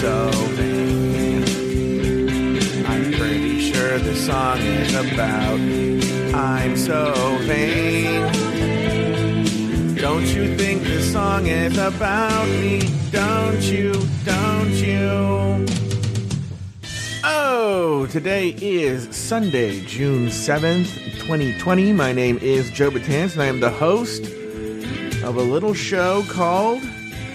so vain. I'm pretty sure the song is about I'm so vain. Don't you think this song is about me? Don't you? Don't you? Oh, today is Sunday, June 7th, 2020. My name is Joe Betance, and I am the host of a little show called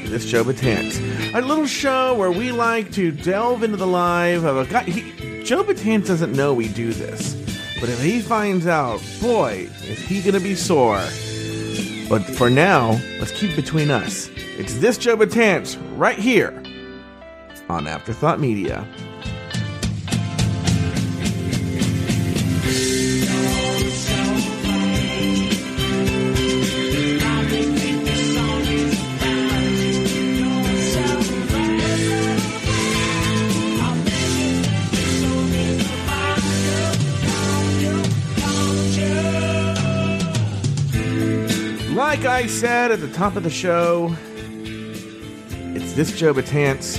This Joe Betance. A little show where we like to delve into the life of a guy. He, Joe Betance doesn't know we do this, but if he finds out, boy, is he going to be sore. But for now, let's keep between us. It's This Joe Betance right here on Afterthought Media. Said at the top of the show, it's this Joe Betance,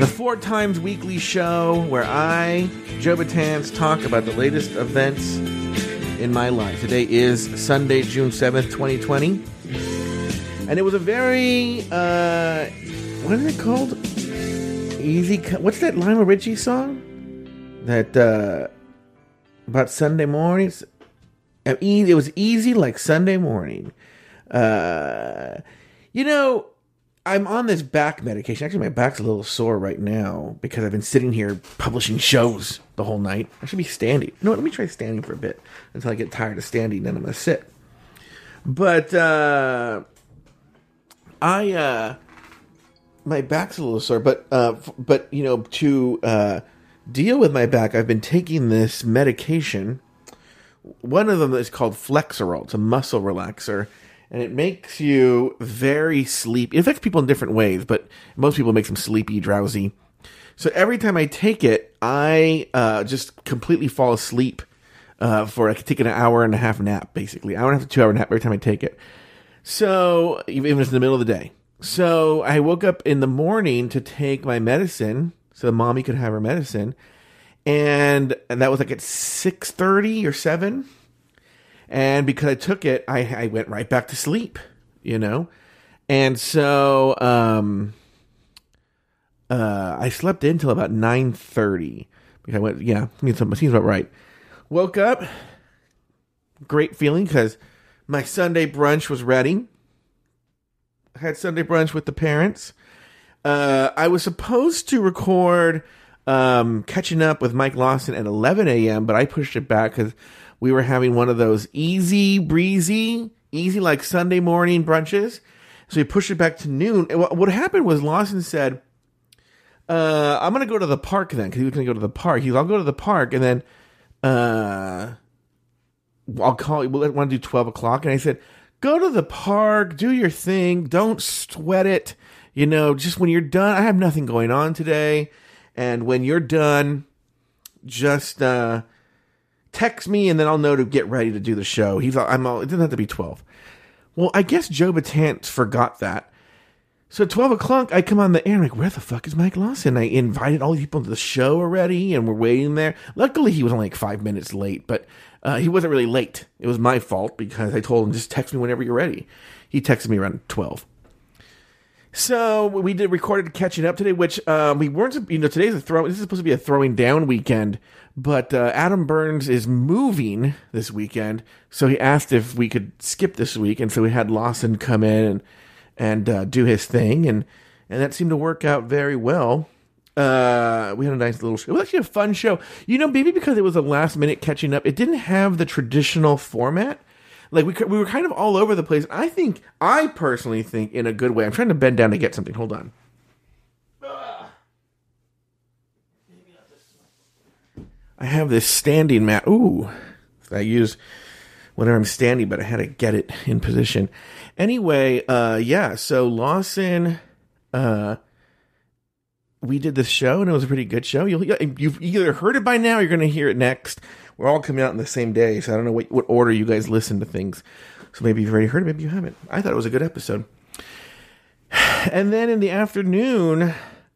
the four times weekly show where I, Joe Betance, talk about the latest events in my life. Today is Sunday, June 7th, 2020. And it was a very, uh, what is it called? Easy. Co- What's that Lionel Richie song? That, uh, about Sunday mornings? It was easy like Sunday morning. Uh, you know, I'm on this back medication. Actually, my back's a little sore right now because I've been sitting here publishing shows the whole night. I should be standing. You know what? Let me try standing for a bit until I get tired of standing. Then I'm gonna sit. But uh, I uh, my back's a little sore. But uh, but you know to uh, deal with my back, I've been taking this medication one of them is called Flexeril. It's a muscle relaxer, and it makes you very sleepy. It affects people in different ways, but most people it makes them sleepy, drowsy. So every time I take it, I uh, just completely fall asleep uh, for I could take an hour and a half nap, basically and a half to two hour nap every time I take it. So even if it's in the middle of the day. So I woke up in the morning to take my medicine, so mommy could have her medicine and, and that was like at 6.30 or 7 and because i took it I, I went right back to sleep you know? And so um uh i slept in until about 9.30 because i went yeah seems about right. Woke up. Great feeling because my sunday brunch was ready. I had sunday brunch with the parents. Uh i was supposed to record um, catching up with Mike Lawson at 11 a.m., but I pushed it back because we were having one of those easy breezy, easy like Sunday morning brunches. So we pushed it back to noon. And what, what happened was Lawson said, uh, I'm going to go to the park then because he was going to go to the park. He's, I'll go to the park and then, uh, I'll call you. We'll want to do 12 o'clock. And I said, go to the park, do your thing. Don't sweat it. You know, just when you're done, I have nothing going on today. And when you're done, just uh, text me, and then I'll know to get ready to do the show. He's, I'm, all, it doesn't have to be twelve. Well, I guess Joe Betance forgot that. So at twelve o'clock, I come on the air. I'm like, where the fuck is Mike Lawson? I invited all the people to the show already, and we're waiting there. Luckily, he was only like five minutes late, but uh, he wasn't really late. It was my fault because I told him just text me whenever you're ready. He texted me around twelve. So we did recorded catching up today, which um, we weren't. You know, today's a throw. This is supposed to be a throwing down weekend, but uh, Adam Burns is moving this weekend, so he asked if we could skip this week, and so we had Lawson come in and and uh, do his thing, and and that seemed to work out very well. Uh, we had a nice little show. It was actually a fun show. You know, maybe because it was a last minute catching up, it didn't have the traditional format like we we were kind of all over the place. I think I personally think in a good way. I'm trying to bend down to get something. Hold on. I have this standing mat. Ooh, I use whenever I'm standing, but I had to get it in position. Anyway, uh, yeah. So Lawson, uh, we did this show and it was a pretty good show. You'll, you've either heard it by now, or you're going to hear it next. We're all coming out in the same day, so I don't know what, what order you guys listen to things. So maybe you've already heard it, maybe you haven't. I thought it was a good episode. And then in the afternoon,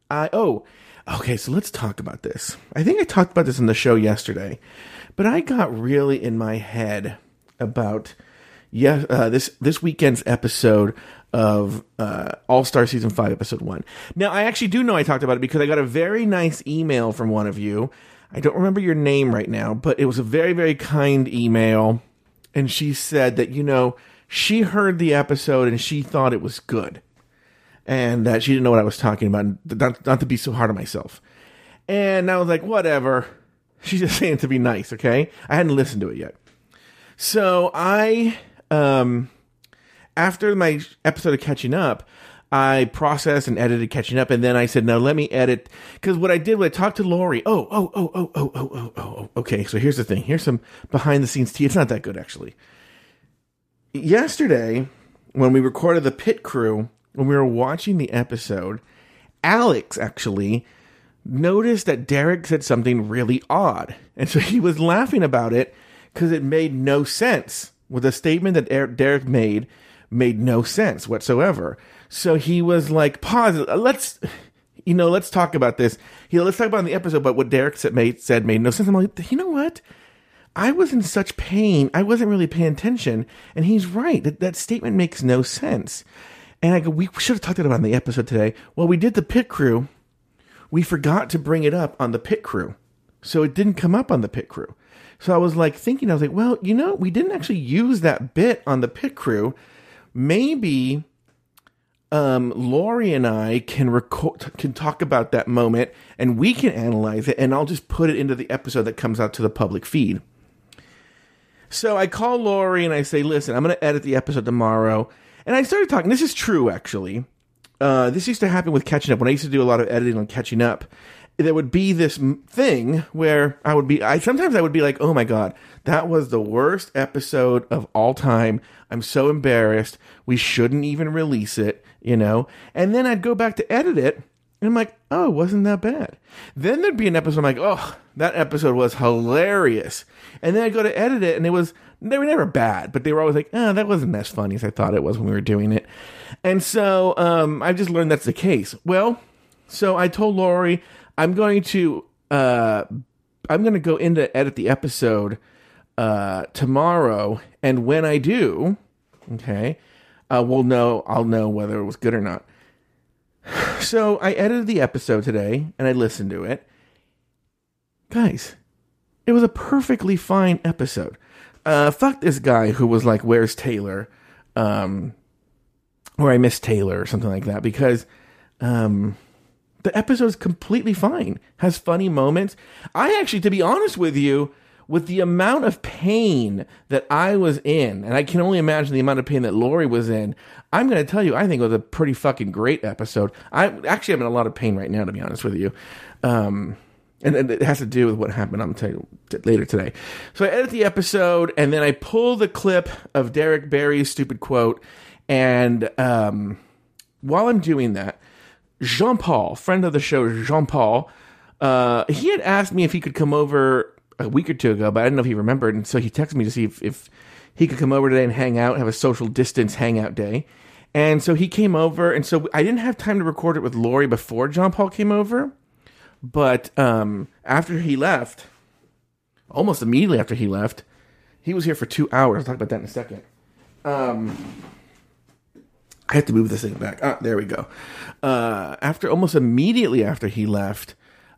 I oh, okay, so let's talk about this. I think I talked about this in the show yesterday, but I got really in my head about yeah, uh, this this weekend's episode of uh, All Star Season Five, Episode One. Now, I actually do know I talked about it because I got a very nice email from one of you. I don't remember your name right now, but it was a very very kind email, and she said that you know she heard the episode and she thought it was good, and that she didn't know what I was talking about, not, not to be so hard on myself. And I was like, whatever. She's just saying to be nice, okay? I hadn't listened to it yet. So I um, after my episode of catching up, I processed and edited catching up, and then I said, "No, let me edit." Because what I did was I talked to Lori. Oh, oh, oh, oh, oh, oh, oh, oh, oh. Okay, so here's the thing. Here's some behind the scenes tea. It's not that good actually. Yesterday, when we recorded the pit crew, when we were watching the episode, Alex actually noticed that Derek said something really odd, and so he was laughing about it because it made no sense with a statement that Derek made made no sense whatsoever. So he was like, pause, let's, you know, let's talk about this. Let's talk about in the episode, but what Derek said made, said made no sense. I'm like, you know what? I was in such pain. I wasn't really paying attention. And he's right. That, that statement makes no sense. And I go, we should have talked about it on the episode today. Well, we did the pit crew. We forgot to bring it up on the pit crew. So it didn't come up on the pit crew. So I was like thinking, I was like, well, you know, we didn't actually use that bit on the pit crew. Maybe um, Lori and I can record, can talk about that moment, and we can analyze it, and I'll just put it into the episode that comes out to the public feed. So I call Lori and I say, listen, I'm going to edit the episode tomorrow. And I started talking. This is true, actually. Uh, this used to happen with catching up when I used to do a lot of editing on catching up there would be this thing where I would be, I sometimes I would be like, oh my God, that was the worst episode of all time. I'm so embarrassed. We shouldn't even release it, you know? And then I'd go back to edit it and I'm like, oh, wasn't that bad. Then there'd be an episode I'm like, oh, that episode was hilarious. And then I'd go to edit it and it was, they were never bad, but they were always like, oh, that wasn't as funny as I thought it was when we were doing it. And so um, I just learned that's the case. Well, so I told Lori, I'm going to uh, I'm going to go in to edit the episode uh, tomorrow, and when I do, okay, uh, we'll know. I'll know whether it was good or not. So I edited the episode today, and I listened to it. Guys, it was a perfectly fine episode. Uh, fuck this guy who was like, "Where's Taylor?" Um, or I miss Taylor or something like that because um the episode is completely fine. Has funny moments. I actually, to be honest with you, with the amount of pain that I was in, and I can only imagine the amount of pain that Lori was in, I'm going to tell you, I think it was a pretty fucking great episode. I actually am in a lot of pain right now, to be honest with you. Um, and, and it has to do with what happened. I'm telling you later today. So I edit the episode, and then I pull the clip of Derek Barry's stupid quote. And um, while I'm doing that, Jean Paul, friend of the show, Jean Paul, uh, he had asked me if he could come over a week or two ago, but I didn't know if he remembered. And so he texted me to see if, if he could come over today and hang out, have a social distance hangout day. And so he came over. And so I didn't have time to record it with Lori before Jean Paul came over. But um, after he left, almost immediately after he left, he was here for two hours. I'll talk about that in a second. Um, I have to move this thing back. Ah, there we go. Uh, after almost immediately after he left,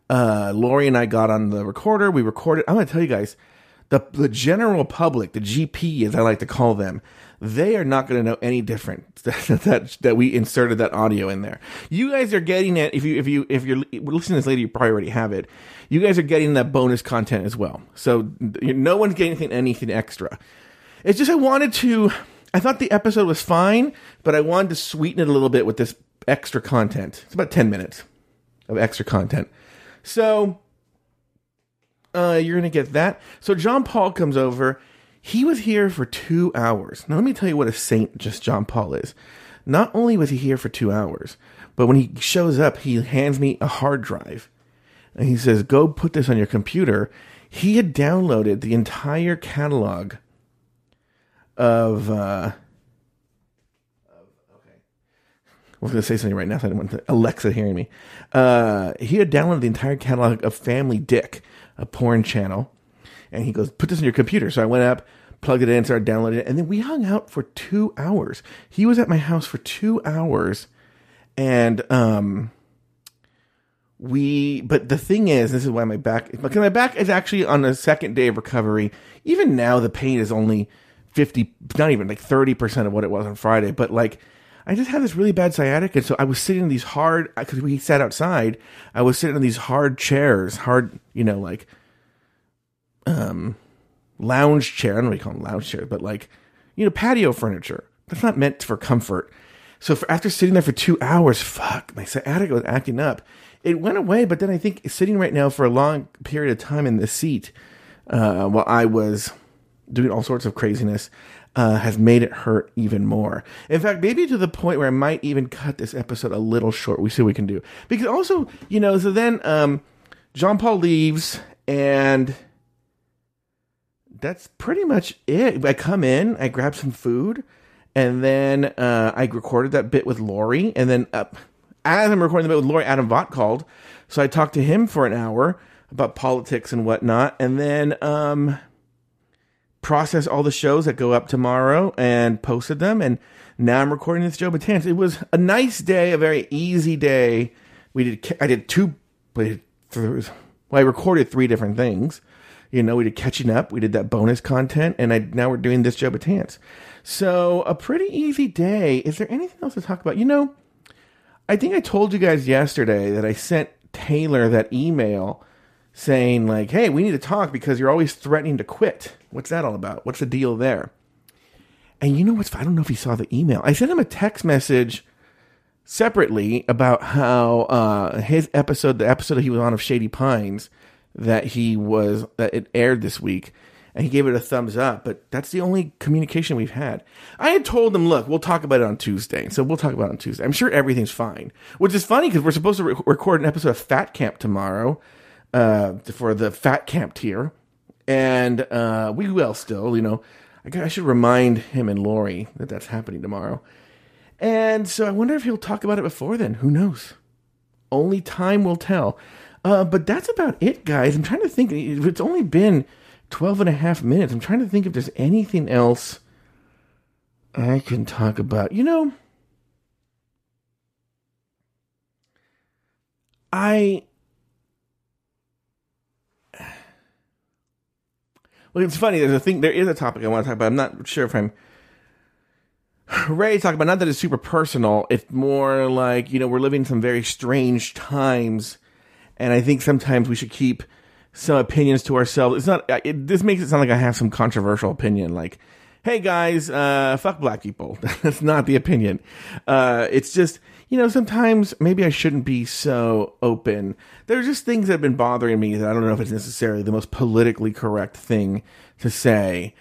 uh, Lori and I got on the recorder. We recorded. I'm going to tell you guys, the the general public, the GP as I like to call them, they are not going to know any different that, that that we inserted that audio in there. You guys are getting it. If you if you if you're listening to this later, you probably already have it. You guys are getting that bonus content as well. So no one's getting anything anything extra. It's just I wanted to I thought the episode was fine, but I wanted to sweeten it a little bit with this extra content. It's about 10 minutes of extra content. So, uh, you're going to get that. So, John Paul comes over. He was here for two hours. Now, let me tell you what a saint just John Paul is. Not only was he here for two hours, but when he shows up, he hands me a hard drive. And he says, Go put this on your computer. He had downloaded the entire catalog of uh, I was going to say something right now, so I didn't want Alexa hearing me. Uh, he had downloaded the entire catalog of Family Dick, a porn channel, and he goes, "Put this in your computer." So I went up, plugged it in, started downloading it, and then we hung out for two hours. He was at my house for two hours, and um, we. But the thing is, this is why my back, because my back is actually on the second day of recovery. Even now, the pain is only fifty, not even like thirty percent of what it was on Friday, but like I just had this really bad sciatic, and so I was sitting in these hard because we sat outside. I was sitting in these hard chairs, hard, you know, like um lounge chair. I don't know what you call them lounge chair, but like you know, patio furniture. That's not meant for comfort. So for, after sitting there for two hours, fuck, my sciatic was acting up. It went away, but then I think sitting right now for a long period of time in the seat uh, while I was doing all sorts of craziness uh, has made it hurt even more. In fact, maybe to the point where I might even cut this episode a little short. We see what we can do. Because also, you know, so then um, Jean Paul leaves, and that's pretty much it. I come in, I grab some food, and then uh, I recorded that bit with Lori. And then uh, as I'm recording the bit with Lori, Adam Vaught called. So I talked to him for an hour about politics and whatnot. And then. Um, process all the shows that go up tomorrow and posted them. And now I'm recording this Joe Betance. It was a nice day, a very easy day. We did, I did two, well, I recorded three different things. You know, we did catching up, we did that bonus content, and I now we're doing this Joe Betance. So a pretty easy day. Is there anything else to talk about? You know, I think I told you guys yesterday that I sent Taylor that email saying like, "Hey, we need to talk because you're always threatening to quit." What's that all about? What's the deal there? And you know what's? I don't know if he saw the email. I sent him a text message separately about how uh, his episode, the episode he was on of Shady Pines, that he was that it aired this week, and he gave it a thumbs up. But that's the only communication we've had. I had told him, "Look, we'll talk about it on Tuesday." So we'll talk about it on Tuesday. I'm sure everything's fine. Which is funny because we're supposed to re- record an episode of Fat Camp tomorrow uh, for the Fat Camp tier, and uh, we will still. You know, I, should remind him and Lori that that's happening tomorrow. And so I wonder if he'll talk about it before then. Who knows? Only time will tell. Uh, but that's about it, guys. I'm trying to think. It's only been 12 and a half minutes. I'm trying to think if there's anything else I can talk about. You know, I Well, it's funny. There's a thing. There is a topic I want to talk about. I'm not sure if I'm ready to talk about. Not that it's super personal. It's more like you know we're living some very strange times, and I think sometimes we should keep some opinions to ourselves. It's not. It, this makes it sound like I have some controversial opinion. Like, hey guys, uh, fuck black people. That's not the opinion. Uh, it's just you know, sometimes maybe I shouldn't be so open. There's just things that have been bothering me that I don't know if it's necessarily the most politically correct thing to say.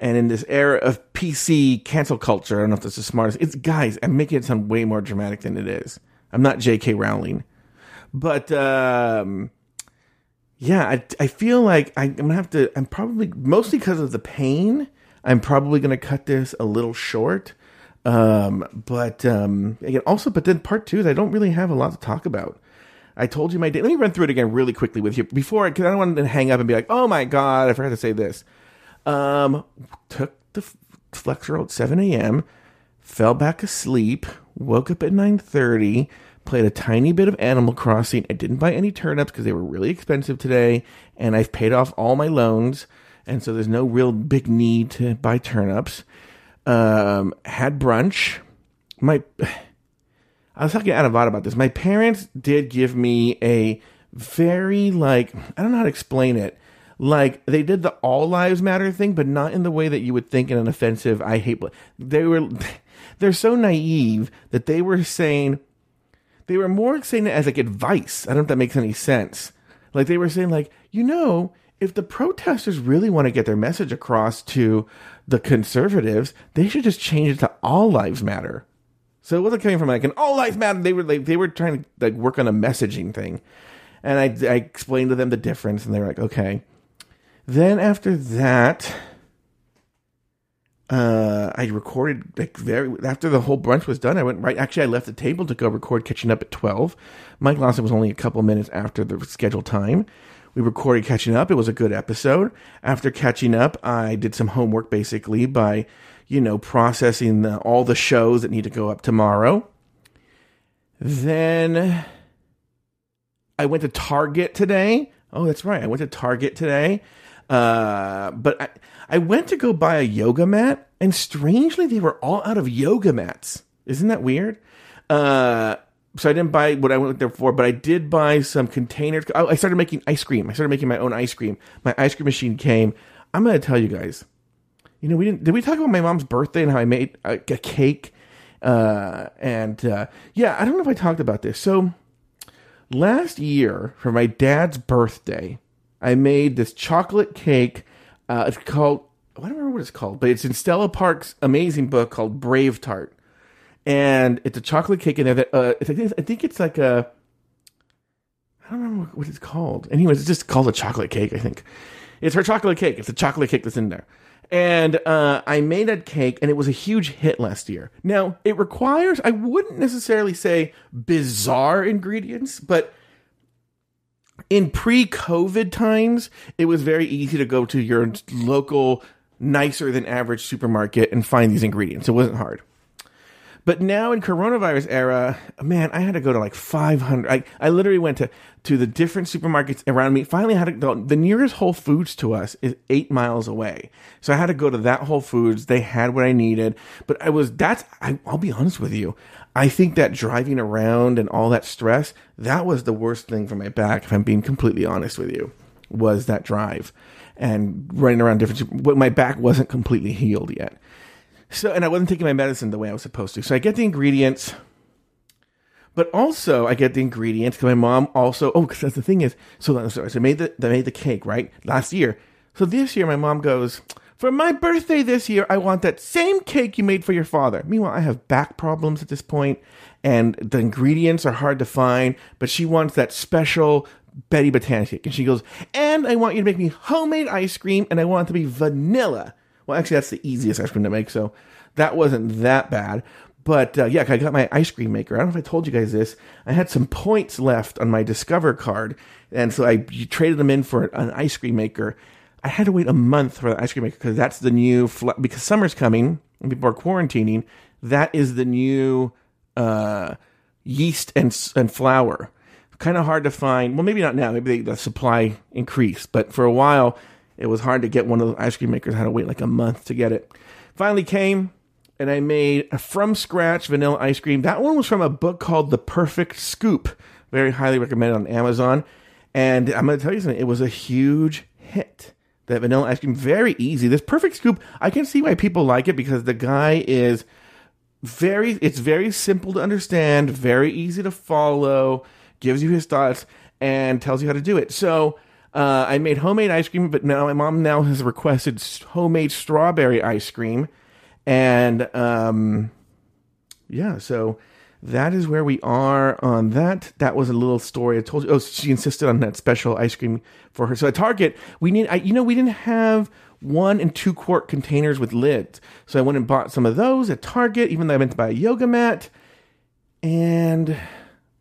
And in this era of PC cancel culture, I don't know if that's the smartest. It's guys, I'm making it sound way more dramatic than it is. I'm not J.K. Rowling, but um, yeah, I, I feel like I, I'm gonna have to. I'm probably mostly because of the pain. I'm probably gonna cut this a little short um, but um, again, also, but then part two is I don't really have a lot to talk about. I told you my day. Let me run through it again really quickly with you before, I because I don't want to hang up and be like, "Oh my god, I forgot to say this." Um, took the Flexeril at seven a.m., fell back asleep, woke up at nine thirty, played a tiny bit of Animal Crossing. I didn't buy any turnips because they were really expensive today, and I've paid off all my loans, and so there's no real big need to buy turnips um, had brunch. My, I was talking to Adam about this. My parents did give me a very like I don't know how to explain it. Like they did the all lives matter thing, but not in the way that you would think in an offensive. I hate. Bl-. They were, they're so naive that they were saying, they were more saying it as like advice. I don't know if that makes any sense. Like they were saying, like you know, if the protesters really want to get their message across to the conservatives, they should just change it to all lives matter. So it wasn't coming from like an all lives matter. They were like they were trying to like work on a messaging thing, and I I explained to them the difference, and they were like, okay. Then after that, uh, I recorded like very after the whole brunch was done. I went right. Actually, I left the table to go record catching up at twelve. Mike Lawson was only a couple minutes after the scheduled time. We recorded catching up. It was a good episode. After catching up, I did some homework basically by, you know, processing the, all the shows that need to go up tomorrow. Then I went to Target today. Oh, that's right. I went to Target today. Uh, but I, I went to go buy a yoga mat, and strangely, they were all out of yoga mats. Isn't that weird? Uh, so I didn't buy what I went there for, but I did buy some containers. I started making ice cream. I started making my own ice cream. My ice cream machine came. I'm going to tell you guys. You know, we didn't. Did we talk about my mom's birthday and how I made a, a cake? Uh, and uh, yeah, I don't know if I talked about this. So last year for my dad's birthday, I made this chocolate cake. Uh, it's called I don't remember what it's called, but it's in Stella Park's amazing book called Brave Tart, and it's a chocolate cake in there that uh, I think it's like a I don't remember what it's called. Anyways, it's just called a chocolate cake. I think it's her chocolate cake. It's a chocolate cake that's in there. And uh, I made that cake, and it was a huge hit last year. Now, it requires, I wouldn't necessarily say bizarre ingredients, but in pre COVID times, it was very easy to go to your local, nicer than average supermarket and find these ingredients. It wasn't hard. But now in coronavirus era, man, I had to go to like 500. I, I literally went to, to the different supermarkets around me. Finally, I had to go. The nearest Whole Foods to us is eight miles away. So I had to go to that Whole Foods. They had what I needed. But I was, that's, I, I'll be honest with you. I think that driving around and all that stress, that was the worst thing for my back, if I'm being completely honest with you, was that drive and running around different, my back wasn't completely healed yet. So, and I wasn't taking my medicine the way I was supposed to. So I get the ingredients, but also I get the ingredients because my mom also. Oh, because the thing is, so so I made the I made the cake right last year. So this year, my mom goes for my birthday this year. I want that same cake you made for your father. Meanwhile, I have back problems at this point, and the ingredients are hard to find. But she wants that special Betty Botanica cake, and she goes, and I want you to make me homemade ice cream, and I want it to be vanilla. Well, actually, that's the easiest ice cream to make, so that wasn't that bad. But uh, yeah, I got my ice cream maker. I don't know if I told you guys this. I had some points left on my Discover card, and so I traded them in for an ice cream maker. I had to wait a month for the ice cream maker because that's the new fl- because summer's coming and people are quarantining. That is the new uh, yeast and and flour. Kind of hard to find. Well, maybe not now. Maybe they, the supply increased, but for a while it was hard to get one of the ice cream makers. I had to wait like a month to get it. Finally came, and I made a from scratch vanilla ice cream. That one was from a book called The Perfect Scoop. Very highly recommended on Amazon. And I'm going to tell you something, it was a huge hit. That vanilla ice cream, very easy. This perfect scoop, I can see why people like it because the guy is very, it's very simple to understand, very easy to follow, gives you his thoughts, and tells you how to do it. So, uh, I made homemade ice cream, but now my mom now has requested homemade strawberry ice cream, and um, yeah, so that is where we are on that. That was a little story I told you. Oh, she insisted on that special ice cream for her. So at Target, we need, I, you know, we didn't have one and two quart containers with lids, so I went and bought some of those at Target. Even though I went to buy a yoga mat, and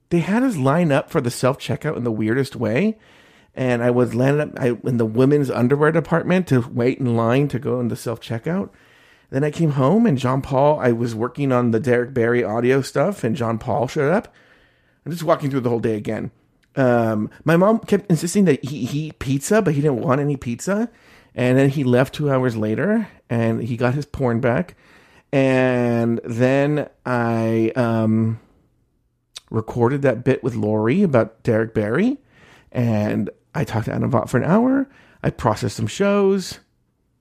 they had us line up for the self checkout in the weirdest way and I was landed up in the women's underwear department to wait in line to go in the self checkout. Then I came home and John Paul, I was working on the Derek Barry audio stuff, and John Paul showed up. I'm just walking through the whole day again. Um, my mom kept insisting that he, he eat pizza, but he didn't want any pizza. And then he left two hours later and he got his porn back. And then I um, recorded that bit with Lori about Derek Barry. And I talked to Anna for an hour. I processed some shows,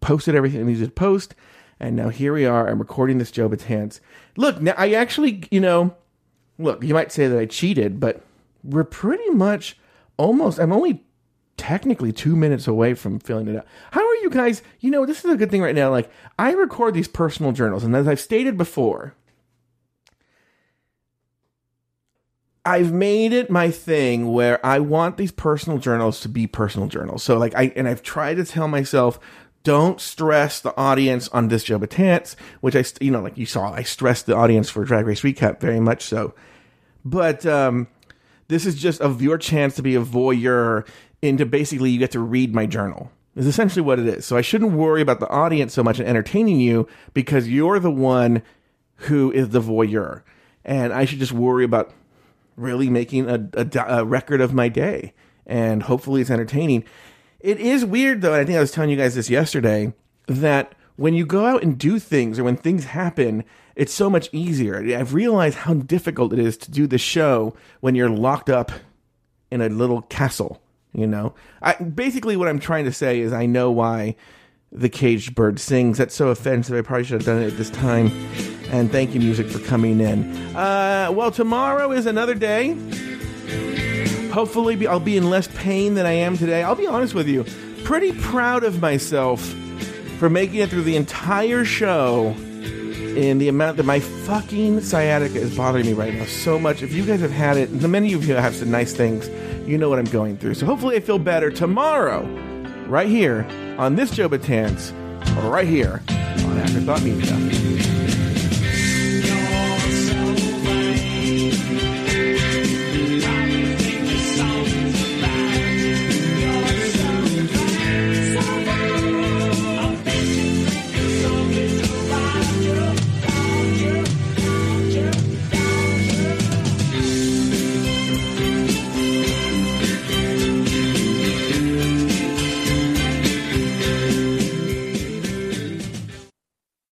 posted everything I needed to post, and now here we are. I'm recording this Joe Betance. Look, now I actually, you know, look, you might say that I cheated, but we're pretty much almost. I'm only technically two minutes away from filling it out. How are you guys? You know, this is a good thing right now. Like, I record these personal journals, and as I've stated before, I've made it my thing where I want these personal journals to be personal journals. So like I and I've tried to tell myself don't stress the audience on this Joe Betance, which I, you know, like you saw, I stressed the audience for Drag Race Recap very much so. But um, this is just of your chance to be a voyeur into basically you get to read my journal is essentially what it is. So I shouldn't worry about the audience so much and entertaining you because you're the one who is the voyeur. And I should just worry about really making a, a, a record of my day. And hopefully it's entertaining. It is weird though, and I think I was telling you guys this yesterday, that when you go out and do things or when things happen, it's so much easier. I've realized how difficult it is to do the show when you're locked up in a little castle. You know, I basically what I'm trying to say is I know why the caged bird sings. That's so offensive. I probably should have done it at this time. And thank you, music, for coming in. Uh, well, tomorrow is another day. Hopefully, I'll be in less pain than I am today. I'll be honest with you, pretty proud of myself for making it through the entire show in the amount that my fucking sciatica is bothering me right now so much. If you guys have had it, the many of you have some nice things, you know what I'm going through. So hopefully I feel better tomorrow, right here on this Joe Betance, right here on Afterthought Media.